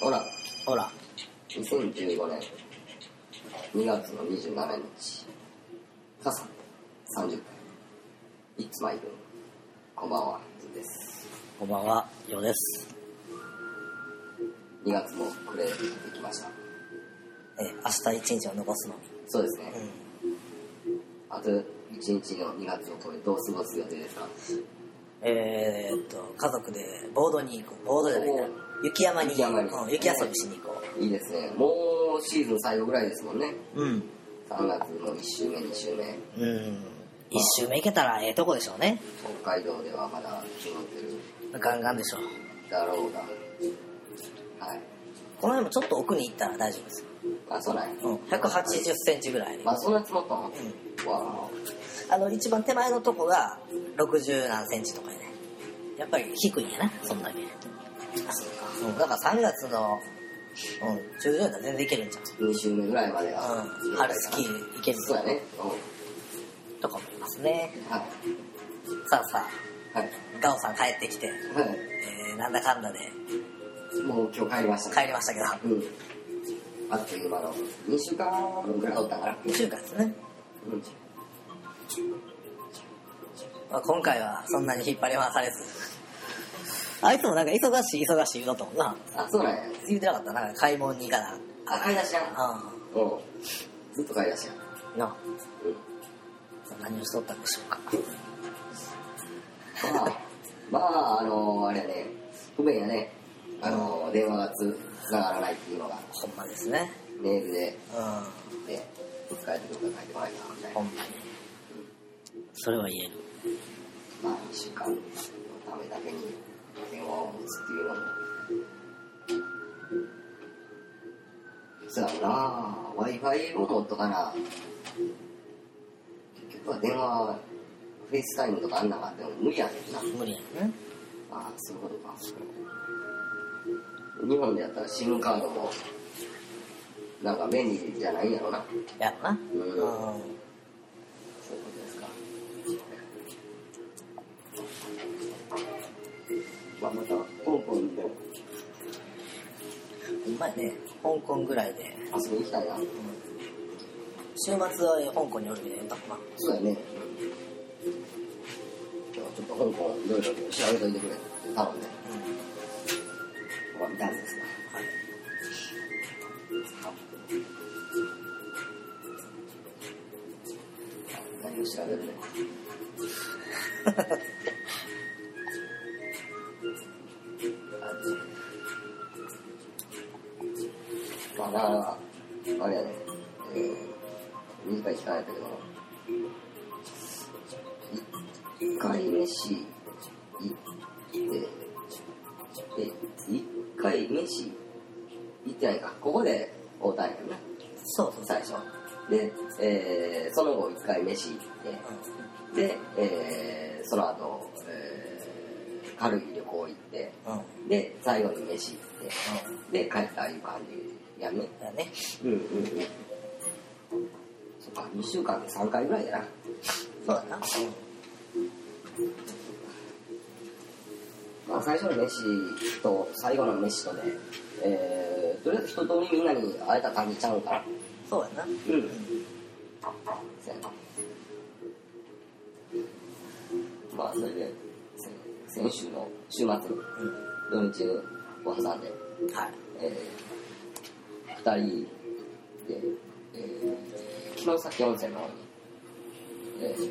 ほら、ほら。2015年2月の27日、傘30回、いつまいるこんばんは、ずです。こんばんは、ようです。2月も暮れてきました。えー明日一日を残すのに。そうですね。うん。あと1日の2月をこれどう過ごす予定ですか？えー、っと、家族でボードに行こう。ボードじゃないなお。雪山に、雪山にうん、雪遊びしに行こいいですね。もうシーズン最後ぐらいですもんね。う。うん。3月の1週目、2週目。うん。一周目行けたらええとこでしょうね。北海道ではまだ決まってるガンガンでしょう。だろうが。はい。この辺もちょっと奥に行ったら大丈夫ですよ。あ、そうなんや。うん。180センチぐらい。まあ、そんな積もったの？うん。わあの、一番手前のとこが60何センチとかやね。やっぱり低いんやな、そんだけ。あ、そうか。うん。だから3月の、うん、中旬だ全然いけるんじゃん。2週目ぐらいまでは。うん。春スキーいけるそうやね。とか思いますね。うん。はい。さあさはい。あ、ガオさん帰ってきて、はえー、なんだかんだでい。もう今日帰りました帰りましたけど、うん。あっという間の2週間ぐらいおったから。2週間ですね。うん。まあ、今回はそんなに引っ張り回されず。あいつもなんか忙しい忙しい言うとったもんな。あ、そうなんや。言うてなかったなんか買い物に行かな。あ、買い出しやん。ううん。ずっと買い出しやん。ん。な。何をしとったんでしょうか。まあ、まあ、あのあれやね、不便やね。あの電話がつながらないっていうのが、ほんまですね。メールで、うん。で、使えてくるか書いてもらえたみたいな。ほんまに。それは言える。まあ、1週間のためだけに電話を持つっていうのも。そうやな Wi-Fi を持っとかな。結局は電話、FaceTime とかあんながあっても無理やねんな。無理やね。ああ、そういうことか。日本でやったら SIM カードも、なんか便利じゃないんやろな。やろな。うんまた、香港でほんまやね。香港ぐらいで。遊びに行きたいな。週末は香港におるみたいな。まあそうやね。今日ちょっと香港いろいろ調べといてくれって頼んで、うん。ここは見たんですが。はい。何を調べるね。回飯行って、で、えー、その後、えー、軽い旅行行って。で、最後に飯行って、で、帰ったいう感じやんね。だね。うんうんうん。そっか、2週間で3回ぐらいやな。そうだな。まあ、最初の飯と最後の飯とで、えー、とりあえず一通りみんなに会えた感じちゃうんかな。そうやな。うん。そうやな。まあ、それで、せ先週の週末に、うん。土日を挟んで、はい。えー、二人で、えー、城崎温泉の方に、えー、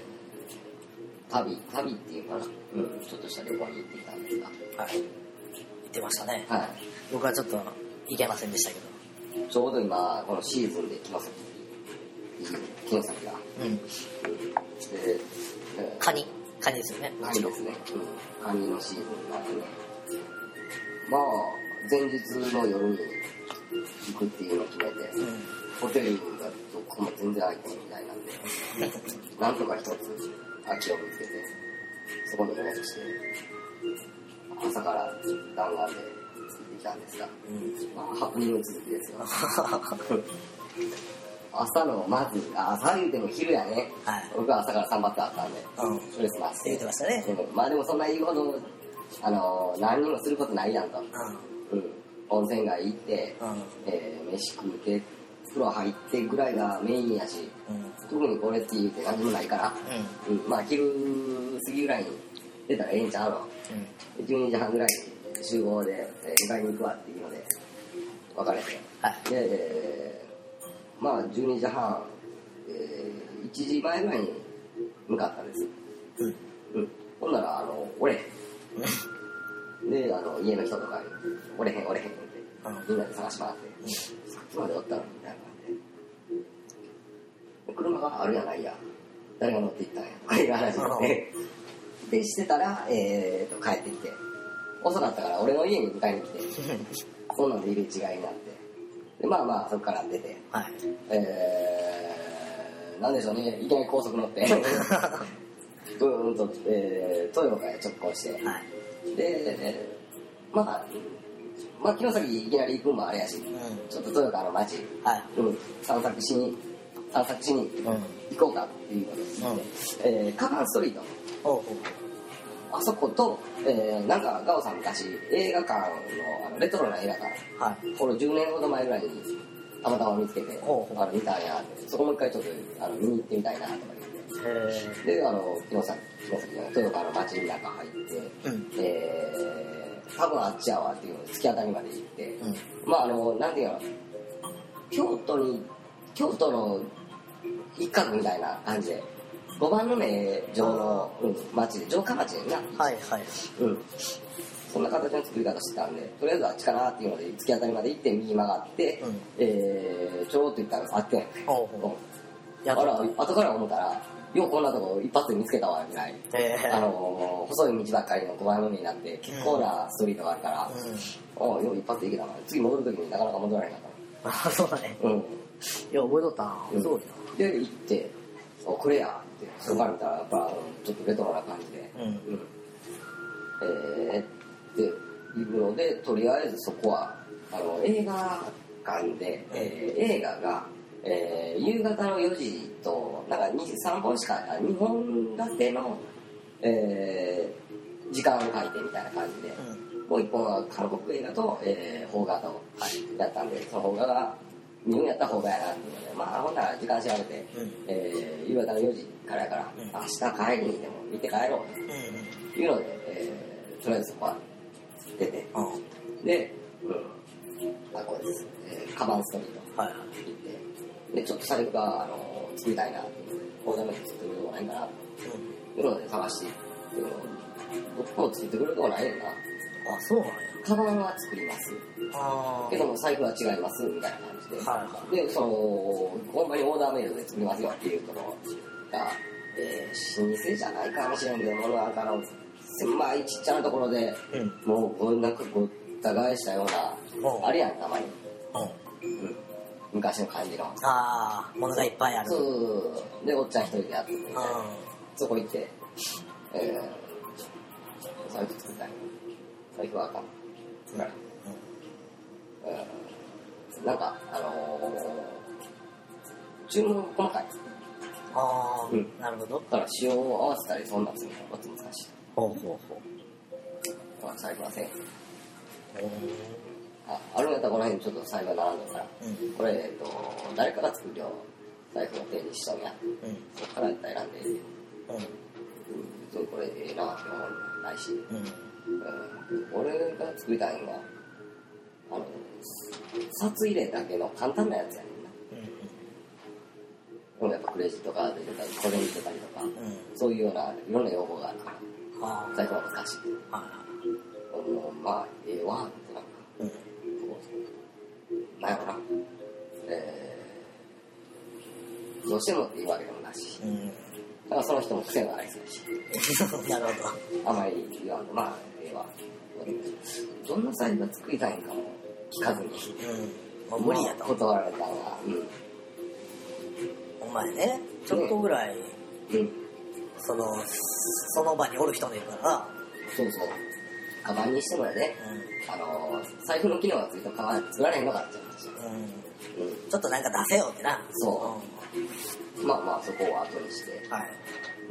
旅、旅っていうかな、うん、ちょっとした旅行に行ってきたんですが、はい。言ってましたね。はい。僕はちょっと行けませんでしたけど。ちょうど今、このシーズンで城崎に、城崎が、うん。で、えーカニ。カニですよね。カニですね。うん。カニのシーズンなんでね。まあ、前日の夜に行くっていうのを決めて、うん。ホテルがどこも全然空いてるみたいなんで、なんとか一つ空きを見つけて、そこに戻して、朝から弾丸で行ってきたんですが、うん。まあ、ハプニング続きですよ。朝の、まず、あ朝言うても昼やね。はい。僕は朝から3発あったんで、うん。それ済まして。言ってましたね。うんまあでもそんな言うほど、あのー何にもすることないやんと。ううん。温泉街行って、うんえー飯食うて風呂入ってぐらいがメインやしうん特にこれって言うて何もないから、うん、まあ昼過ぎぐらいに出たらええんちゃうのうん12時半ぐらいに集合で、えー迎えに行くわっていうので別れてはいで、えーまあ12時半、えー1時前ぐらいに向かったんです。うん。うん。ほんならあの「おれへん」であの家の人とかに「おれへんおれへん」ってみんなで探し回って「さっきまでおったの?」みたいな感じで。車があるやないや誰が乗って行ったんやとかいう話になってでしてたら、えー、と帰ってきて。遅かったから俺の家に迎えに来て。そんなんで入れ違いになってでまあまあそこから出て。はい。えー、なんでしょうね。いきなり高速乗って。ブーンと、えー、豊岡へ直行して。はい。で、えーまあまあ城崎いきなり行くんもあれやしうちょっと豊岡の街、んはい。うん、散策しに散策しにうん行こうかっていうことです、うん。えー、カバンストリート。ほう。ほあそこと、えー、なんかガオさん昔映画館のあのレトロな映画館。うはい。これ10年ほど前ぐらいにたまたま見つけてほうあの見たんやって。そこもう一回ちょっとあの見に行ってみたいなとか言って。へであの城崎城崎の豊川の街の中入って、えうん。えー、多分あっちやわっていう突き当たりまで行って、うん。まああのなんていうの京都に京都の一角みたいな感じで5番の目城の、うん、町で城下町でな。はいはい。うん。そんな形の作り方してたんでとりあえずあっちかなっていうので突き当たりまで行って右曲がって、うん。えー、ちょろっと行ったらあってん。ほうほうやっあら後から思ったらようこんなとこ一発で見つけたわぐらいへえあの細い道ばっかりの5番の目になって結構なストリートがあるから、うん。おうよう一発で行けたな次戻る時になかなか戻られなかっ あそうだね。たうん。いや覚えとったな。うん。すごいで行って「おこれや」ってそこから見たらやっぱちょっとレトロな感じで。なうん。うん。えー、っていうのでとりあえずそこはあの映画館で、えー映画が、えー夕方の4時となんか3本しかあ2本立ての、えー時間回転みたいな感じで、もう1本は韓国映画と、えー邦画とやったんでその邦画が見るんやったら邦画やなっていうのでまあほんなら時間調べて、うん。えー夕方の4時からやから、うん。明日帰りにでも見て帰ろうと。うんいうので、えーとりあえずそこは出て、うん。うんで、うん、あ、これです、えーカバンストリートはいはい。行って、で、ちょっと財布が、あの、作りたいなこうでも作ってくれるとこないかなというので探して僕も作ってくれるとこないねんな。あそうなんやカバンは作ります。あけども財布は違います、みたいな感じで。はいはで、その、ほんまにオーダーメイドで作りますよっていうところが、えー、老舗じゃないかもしれんけど、ものなんかの、狭いちっちゃなところで、うんもうこんなごった返したよううな、んあれやん、たまに。うんうん。昔の感じの。ああ物がいっぱいあるそう。で、おっちゃん一人でやってるみたいな。うそこ行って、えー、財布作りたい。財布はあかん。作られへんうんなんか、あのー、注文細かい。ああうんなるほどだから塩を合わせたりそんなんするのが難しい。ほうほうほまあ、財布はせん。うあ、あるんやったらこの辺ちょっと財布が並んでるから。うんこれ、えっと、誰かが作るよ。財布の手にしとんや。うんうんそっからやったら選んで。うん、う別にこれええなって思うないし。んうんうん、俺が作りたいのは、あの、札入れだけの簡単なやつやねんな。でもやっぱクレジットカード入れたり、小銭入れたりとか、うん。うんそういうようないろんな用語があるから、あ財布は難しい。うまあ、ええわってなんか、うん。こうなんやろな、えー、どうしてもっていうわけでもなし、うん。だからその人も癖がありそうだし、なるほあまり言わんと、まあ、ええわ。どん。な財布が作りたいん。かも聞かずに。うん。もう無理やと断られたのが、お前ねちょっとぐらいうん。そのその場におる人もいるからそうそう。カバンにしてもやね、あの、財布の機能がついたカバン作られへん。のかって話。うん、うん、ちょっとなん。か出せよってなそん。まあまあ、そこを後にして。うん。はい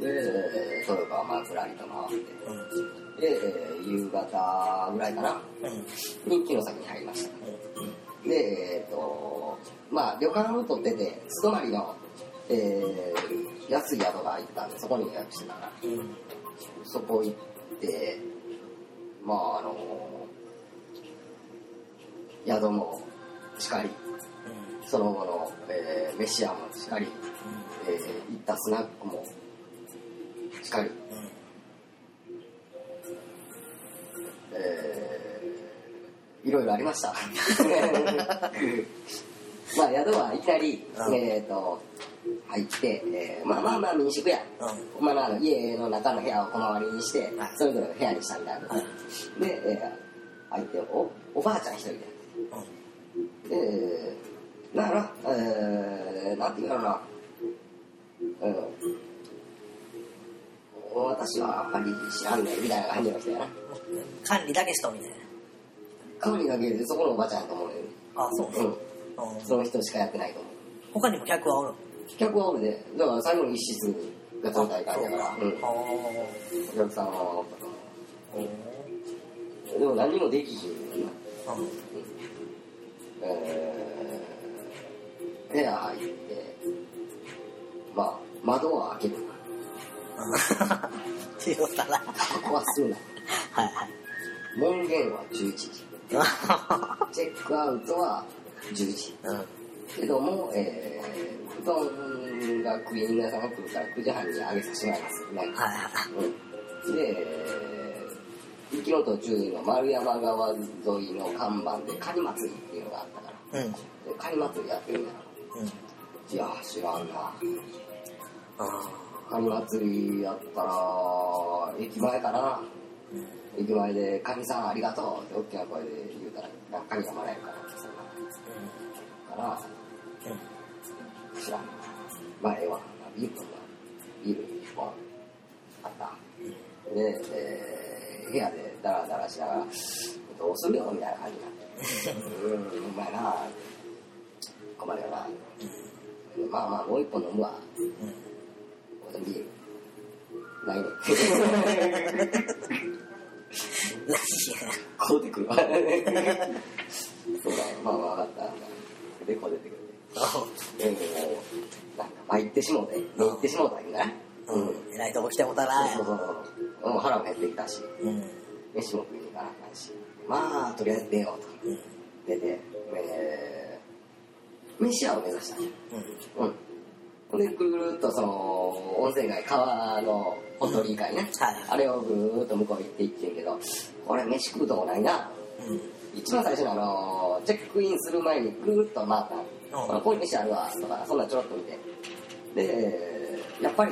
で、トヨタはまあ、ふらりと回って。うん。で、えー夕方ぐらいかな。うん。に城崎に入りました。でえっ、とまあ旅館を取ってて素泊まりの、えー安い宿が入ってたんでそこに予約してたから。うん。そこ行ってまああの宿もしかりその後の、えー飯屋もしかり、えー行ったスナックもしかり、ろいろありました。まあ宿はいきなり、うん。えー、と入って、えーまあまあまあ民宿や、うん。まあ、あの家の中の部屋を小回りにしてはい。それぞれの部屋にしたみたいな、はい。で、えー入っておおばあちゃん一人ででだからえー、なんていうかな。うん。私はあんまり知らんねんみたいな感じの人やな。管理だけしとみたい。な。代わりだけでそこのおばあちゃんやと思うねんあ、そう。ね。うん。うん。その人しかやってないと思う。他にも客はおる？客はおるで。だから最後の一室がその大会だから、うん、あお客さんはおったと思ー。うでも何もできひんねんな。うん。えー部屋入ってまあ窓は開ける仕事だな。ここはするなはいはい。門限は11時 チェックアウトは10時うん。けども、えー、うどんがクリーニング屋さんが来るから9時半に揚げさせてもらいますよね、はいはい。うん、で行きの途中の丸山川沿いの看板でカニ祭りっていうのがあったからうん。でカニ祭りやってるんだうん。いや知らんなあカニ祭りやったら駅前かなーうん。駅前で「カニさん。ありがとう」って大きな声で言うたらなん。かカニがもらえるからそん。なからうん。知らん。なまあええわビール飲ん。だビール1本あったで、えー部屋でダラダラしながら「どうするよ」みたいな感じになって「うん。うまいな困るよな」まあまあもう一本飲むわうん。ビールないねこうてくるわそうだまあまあ分かったでこう出てくるでもなんか参ってしもうて寝行ってしもうたんやなうん。えらいとこ来てもたな。そうそうそうもう腹も減ってきたしうん。飯も食いに行かなあかんしまあとりあえず出ようとうん。出てえー飯屋を目指したんやうん。うんほんでぐるぐるっとその温泉街川のほとり以外ね、はいあれをぐーっと向こう行って行ってんけどこれ飯食うとこないな。うん。一番最初のあのチェックインする前にぐーっと回った。の、うん。ここに飯あるわ。とかそんなちょろっと見て。でやっぱり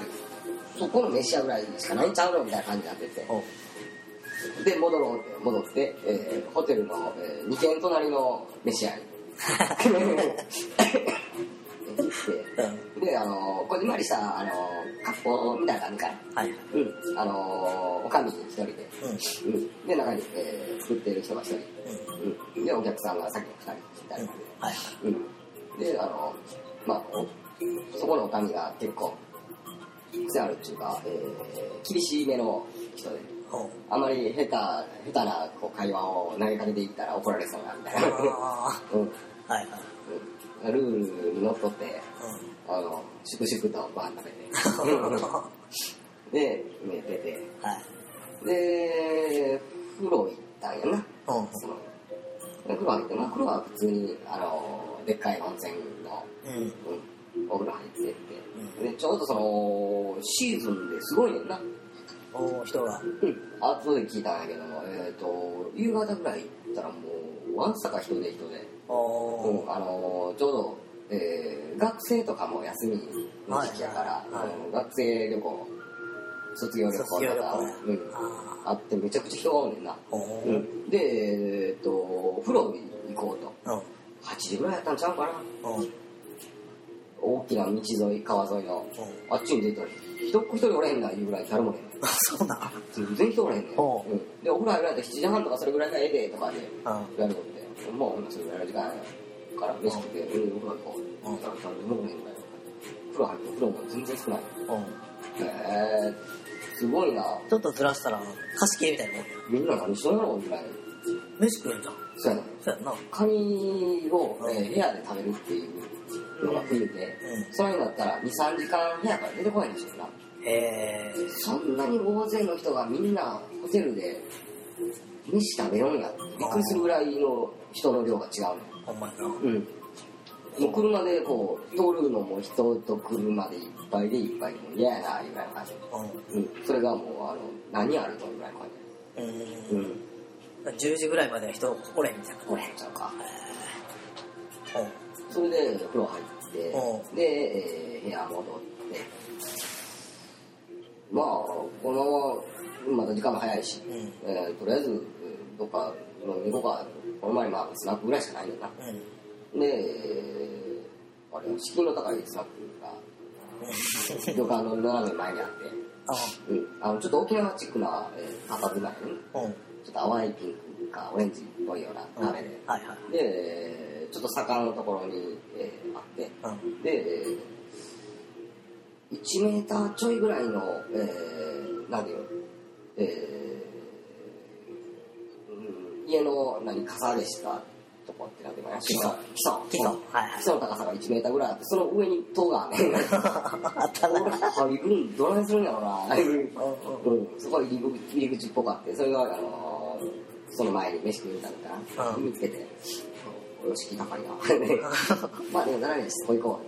そこの飯屋ぐらいしかないんちゃうのみたいな感じになってて。おう。で戻ろうって戻って、えーホテルの、え2軒隣の飯屋に 行ってであのこじんまりしたあの割烹みたいな感じかなはい。うんあのおかみ一人で、うん。うん、で中に、えー作ってる人が一人、うん。うん、でお客さんがさっきの二人みたいな感はい。じで、うん、であのまあおそこのおかみが結構癖あるっていうか、えー厳しめの人で。あまり下手下手なこう会話を投げかけていったら怒られそうなみたいな、あ うん。はいはい。ルールにのっとってうあの粛々とご飯食べん。てで寝ててはい。で風呂行ったんやなうん。そので風呂入ってまあ風呂は普通にあのでっかい温泉の、うん。うん、お風呂入ってってでちょうどそのシーズンですごいねんなおう、人が。うん後で聞いたんやけどもえっ、と夕方ぐらい行ったらもうわんさか人で人で、おう。うん、あのちょうど、えー学生とかも休みの時期やから、はいはいうん学生旅行卒業旅行とかうん、ああってめちゃくちゃ人がおんねんな、う。うん、でえっ、と風呂に行こうとうん。8時ぐらいやったんちゃうかなうん。大きな道沿い川沿いのうん。あっちに出たら人っ子一人おれへんないうぐらい誰もねんあ、そうなん。全然人おれへんねん、おううん、でお風呂入られて7時半とかそれぐらいがええでとかでうん。やるのってもうほんなそれぐらい時間から飯食ってうんお風呂行こううんだから誰もおれへんぐらい風呂入って風呂も全然少ないうん。へえすごいな。ちょっとずらしたら貸し切りみたいなもんやみんな何しとんやろぐらい。飯食えんじゃんそうやな。そうやんなカニを、えー部屋で食べるっていうのが冬で、うんそれになったら2、3時間部屋から出てこないんですよな。へえそんなに大勢の人がみんなホテルで飯食べようんやびっくりするぐらいの人の量が違うの。ほんまやなうん。もう車でこう、通るのも人と車でいっぱいでいっぱいでもう嫌やな、ぐらいの感じ。うん。それがもう、あの、何あるとぐらいの感うんじ。うん。10時ぐらいまでは人おれんみたいなこれちゃうか。うんそれで風呂入って、うで、えー部屋戻って、まあ、このまま、まだ時間も早いし、うんえーとりあえず、うんどっか飲みに行こうか、この前まあスナックぐらいしかないんだな。うん。で、えーあれ、敷居の高いスナックが、旅館の斜め前にあって、うん、あのちょっと沖縄チックな、えー、佇まいでね、うんうん。ちょっと淡いピンクかオレンジっぽいようなうん。鍋で、はいはい。で、えーちょっと坂のところに、えーあって、うん。で、1メーターちょいぐらいの、えー、なんていうの、えーうん、家の何傘でしたとこってなんていうのか。な基礎。基礎。基礎。基礎の高さが1メーターぐらいあってその上に塔がね んあったな俺入るんどないするんやろなうんうん、そこは入り口っぽかってそれが、あのーその前に飯食いに行ったのかな、うん。見つけて。およしき高いなまあ でも7年そこ行こ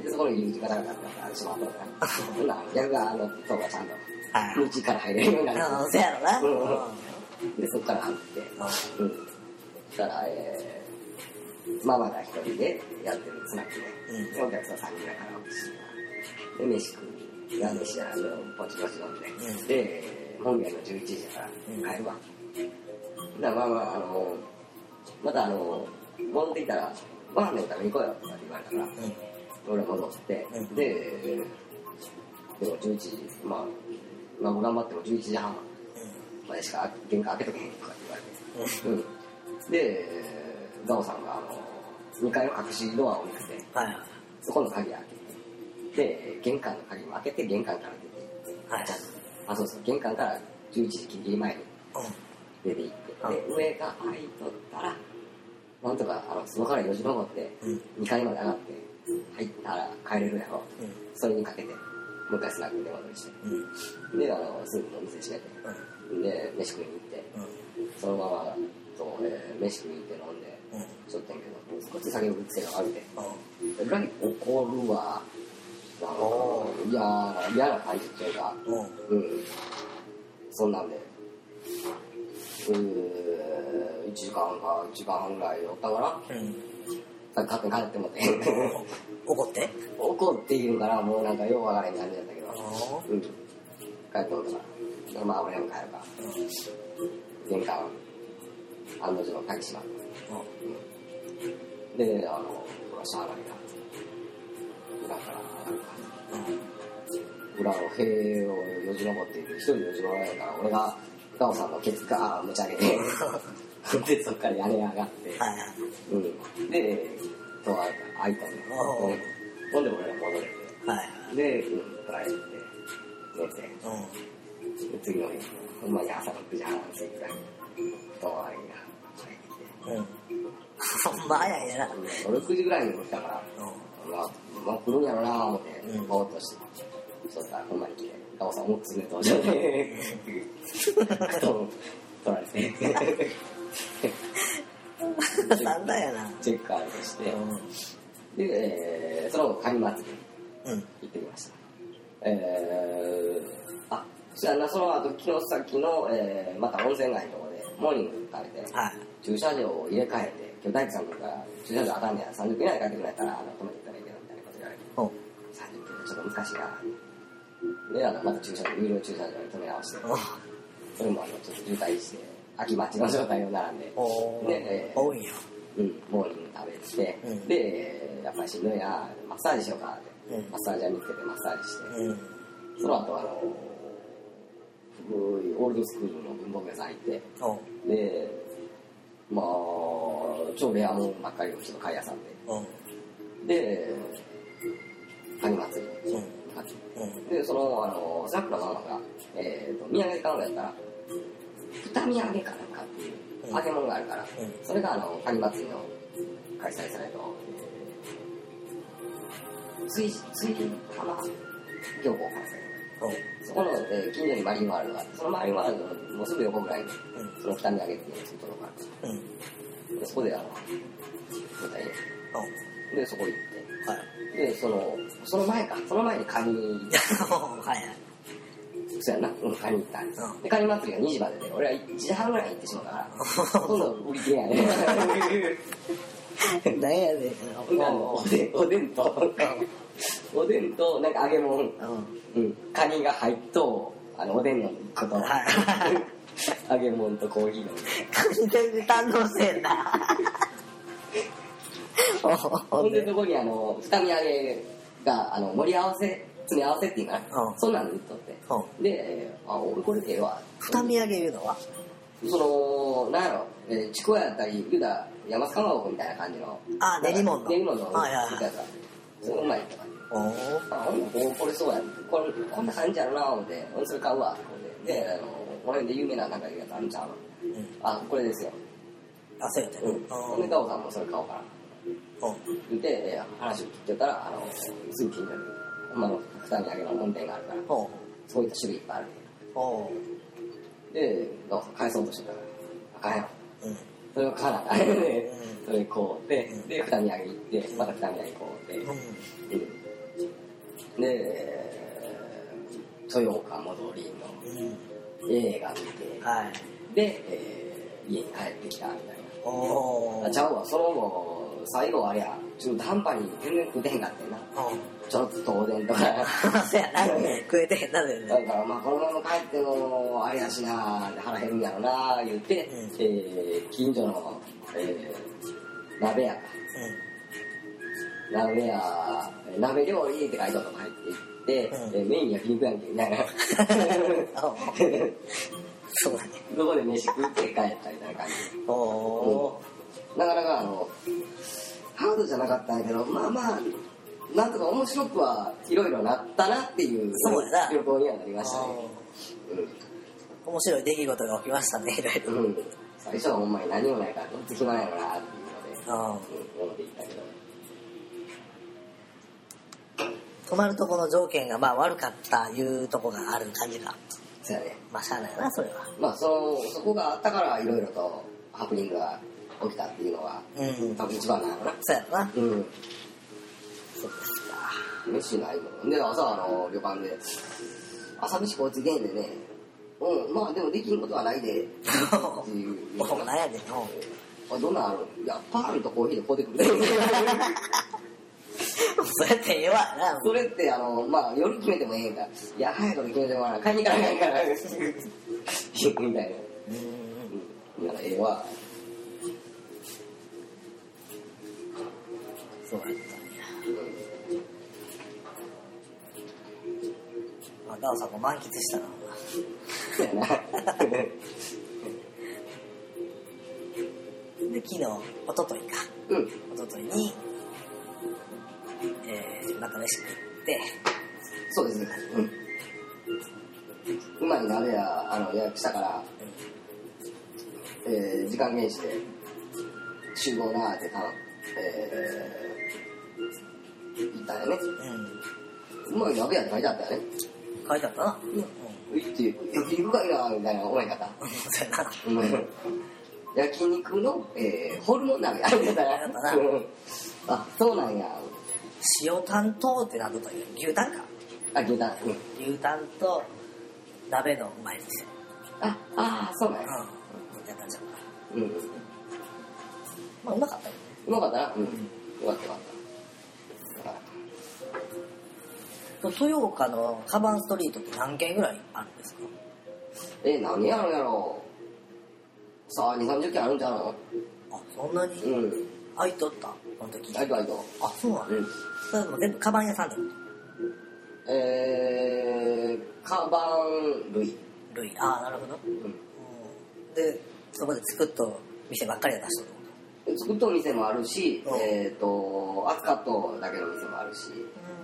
うでそこの入り口が高かったからしまったのかな。ほんなら逆側の塔がちゃんとはい道から入れるようになる。うんそやろなでそこから入ってうん。そしたらえーママが一人でやってるスナックで、うん。でお客さん3人ぐらいカラオケしてで飯食うや飯じゃないのポチポチ飲んで、うん。で本家の11時だから帰るわ、だからまあまああのまたあの戻ってきたらご飯でも食べに行こうよって言われたから、俺戻って、うん。ででも11時まあまあ頑張っても11時半。までしか玄関開けとけへんとか言われて、うん、でガオさんがあの2階の隠しドアを見つけて。はいはい。そこの鍵開けて。で玄関の鍵も開けて玄関から出て。はい。あそうそう。玄関から11時ギリ前にうん。出て行って、で上が開いとったらなんとかあのそのから4時登ってうん。2階まで上がって入ったら帰れるやろ。うん。それにかけてもう一回スナックに出戻りして。うん。であのすぐお店閉めてで飯食いに行って。そのままと、えー飯食いに行って飲んでうん。ちょっとやけど少し酒の癖が悪くてうん。裏に怒るわ。なんか嫌な嫌な感じっていうか。うん。うん。そんなんで。うー1時間か1時間半ぐらいおったかうん。な勝手に帰ってもって。怒って？怒っていうんかなもうなんかようわからへん感じだったけど。あうん。帰ってもったからまあ俺も帰るか玄関案の定の鍵閉まってで、あの、これはしゃあないな。裏から上がるか。裏の塀をよじ登っていく。一人よじ登らないから、俺が、ガオさんのケツガーン持ち上げて、で、そっから屋根上がって、うん。で、ドアが開いたんだおーよ。ほんで俺が戻れはいて、で、うん、帰って、寝て、うで次の日、まに朝6時半過ぎぐらい、ドアが入ってきて、んうんま早いねな俺9時ぐらいに起きたから、うまあ、まあ、来るんやろなぁ思ってうん、ぼーっとして。そしたら、ほんまに来て、ガオさんもつめ登場で、布団取られて、んなんだよな。チェックアウトして、うで、えー、その後、カニ祭り行ってきました。えー、あ、そしたらその後、城崎の、えー、また温泉街のところで、モーニング食べて、はい。駐車場を入れ替えて、今日大工さんとか駐車場当たんねや、30分以内で帰ってくれたら、あの、止めていったらいいけど、みたいなこと言われて、おう30分ちょっと難しいな。で、あの、また駐車場、有料駐車場に止め直して、それもあの、ちょっと渋滞して、秋待ちの状態を並んで、おで、えー多いようん、モーニング食べて、うん。で、やっぱりしんどいな、マッサージしようかって、うん。マッサージャー見つけてマッサージして、うん。その後、あの、オールドスクールの文房具屋さん行って、で、まあ、超レアもんばっかりの人の買い屋さんで、うん。で、カニ祭り、うん。でそのあのさっきのママが、えー、と土産で買うんやったら二土産かなんかっていううん。揚げ物があるから、うん。それがあのカニ祭りの開催されると水水浜漁港からさうんそこの、えー近所にマリンワールドがあってそのマリンワールドのもうすぐ横ぐらいにうん。その二土産っていうのを作ったのがあってうん。でそこであの舞台で。うん。でそこ行って。はい。でそのその前か。その前にカニ。はいはい。そうやな、うん、カニ行った。んですうん。でカニ祭りが2時までで俺は1時半ぐらいに行ってしまったからほとんど売り切れやね。何 やねん。おでんとおでんとなんか揚げ物、うん。うん、カニが入っとあのおでんのこと。はい。揚げ物とコーヒーの。完全に堪能してんな。ほほんでそこにあの二見揚げがあの盛り合わせ詰め合わせっていうかな、うん。そんなの売っとって、うであ俺これでええわ。二見上げいうのは？そのなんやろ、えー、ちくわやったり言うたら山津かまぼこみたいな感じの。あ練り物の。練り物のはいはいはい。やつがそれうまいとかおおあほんならこれそうや。これこんな感じやろな思って。ほんでそれ買うわ。でであのこの辺で有名ななんかいうやつあるんちゃうの？うん。あこれですよ。あそうやった。ようん。ほん。でガオさんもそれ買おうかな。うん。言ってえー話を聞いてたらあのすぐ近所にほんまの二見揚げの門店があるからおうそういった種類いっぱいある。おうでガオさん返そうとしてたから。あかんやろうん。それを買わなあかんね。うん。それこうでうん。で二見揚げ行ってまた二見揚げこうでうん。うんで豊岡戻りのうん。映画見てはい。で、えー家に帰ってきたみたいな。あちゃうわその後最後あれや中途半端に全然食うてへんかってんな。ちょっとおでんとか。そうやな食えてへんな全然。だからまあこのまま帰ってもあれやしな腹減るんやろな言って、うん。えー近所の、えー鍋屋か鍋屋鍋料理って書いてあるとこ入っていって、うん。えーメイン焼肉やんけみたいな。そうだねどこで飯食って帰ったみたいな感じ。おおなかなかあのハードじゃなかったんやけどまあまあなんとか面白くはいろいろなったなっていうそうやな。旅行にはなりましたね。面白い出来事が起きましたねいろいろ。うん、うん、最初はほんまに何もないからどっち暇ないのなっていうので、あうん、思っていった泊まるとこの条件がまあ悪かったいうとこがある感じが。そうやね。まあしゃあないなそれは。まあそのそこがあったからいろいろとハプニングが起きたっていうのがうん。多分一番なのかな。そうやな。うん。そうですか。飯ないもん。で朝あの旅館で朝飯こいつげんでね。うんまあでもできんことはないで。っていうおうなんやねん。おう。あどんなんあるいやパンとコーヒーでこうてくる そうやってええわな。それってあのまあ夜決めてもええんかいや早く決めてもらわな買いに行かないからみたいなうんからええわそうやったんやあダオさんも満喫したな。で昨日一昨日か。うん。一昨日にえー、また飯食って。そうですね。うん。馬に鍋やあの予約したから、えー時間厳守で集合なーってたえー、言ったんやね。うん。うまい鍋やって書いてあったよね。書いてあったな。うん。行って焼肉かいなみたいな思い方。そうやな。うん。焼肉の、えー、ホルモン鍋やみたいやったな。うん。あそうなんや塩タンとってなったという牛タンか。あ牛タン。うん。牛タンと鍋のうまいですよ。ああーそうなんうん。ややったんじゃんうん。まあうまかったよ。ねうまかったな。うん。うん。よかったよかった。豊岡のカバンストリートって何軒ぐらいあるんですか？え何やろうやろう。さあ2 3 0件あるんちゃうの？あそんなに？うん空いとったこの時。ありがとうあそうなんうん。それも全部カバン屋さんで。えー、カバン類。類。ああなるほど、うん。うん。でそこで作っと店ばっかりで出しと。るえ作っとる店もあるし、うん。えっ、と扱っとるだけの店もあるし、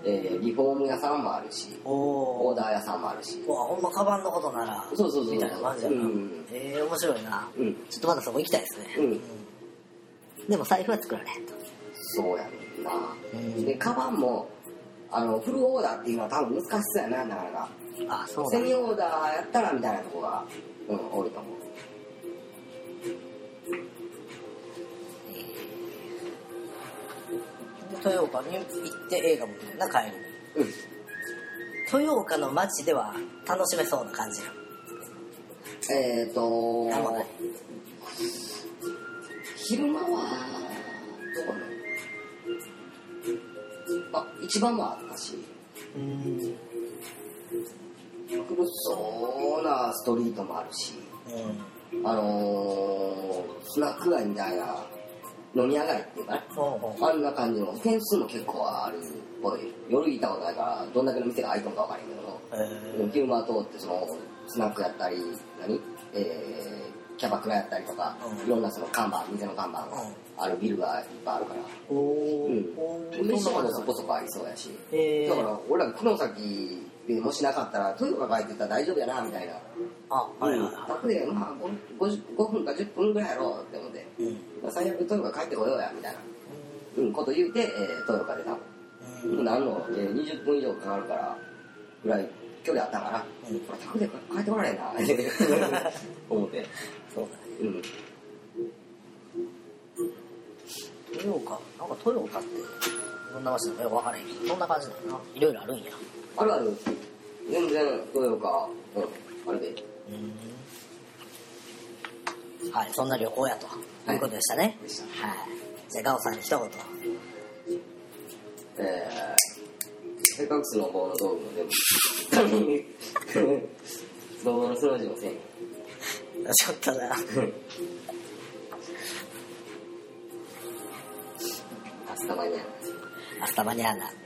えーリフォーム屋さんもあるしオーダー屋さんもあるし。うわほんまカバンのことならそうそうそうみたいな感じやな、うん。ええ面白いな。うん。ちょっとまだそこ行きたいですね。うんでも財布は作られへんと。そうやねんな、うん。でカバンもあのフルオーダーっていうのは多分難しそうやななかなか。あそうだセミオーダーやったらみたいなとこが、うん、多いと思う。で豊岡に行って映画も見るな帰りに。うん。豊岡の街では楽しめそうな感じやえっ、ー、と昼間はどこあ一番もあったしうん。古そうなストリートもあるしあのー、スナック街みたいな飲み屋街っていうかねほうほうあんな感じの点数も結構あるっぽい。夜行ったことないからどんだけの店が開いたのか分からへんけどえー。昼間通ってそのスナックやったり何？えー、キャバクラやったりとか、うん。いろんなその看板店の看板があるビルがいっぱいあるから。おおうん。ー飯もそこそこありそうやし。えー。だから俺ら黒崎でもしなかったら豊川帰ってたら大丈夫やなみたいな。あはいはいは楽でまあ 5, 5分か10分ぐらいやろうって思って、いうん。まあ、最悪豊川帰ってこようやみたいな、うん、こと言うて、えー、豊川で多分、何の、えー、20分以上かかるからぐらい距離あったから、うんこれ宅で帰ってこられんな。思って。そう。だねうん。豊岡なんか豊岡ってどんな場所なのよく分からへん。けどそんな感じだよな。いろいろあるんや。あるある。全然豊川うんあれで。はいそんな旅行やと。いうことでしたね。でした。はい。じゃあガオさんに一言。えー、せっかくスノボーの道具も全部スノボーのスロージもせんよちょっとな明日までやアスタマニャーナ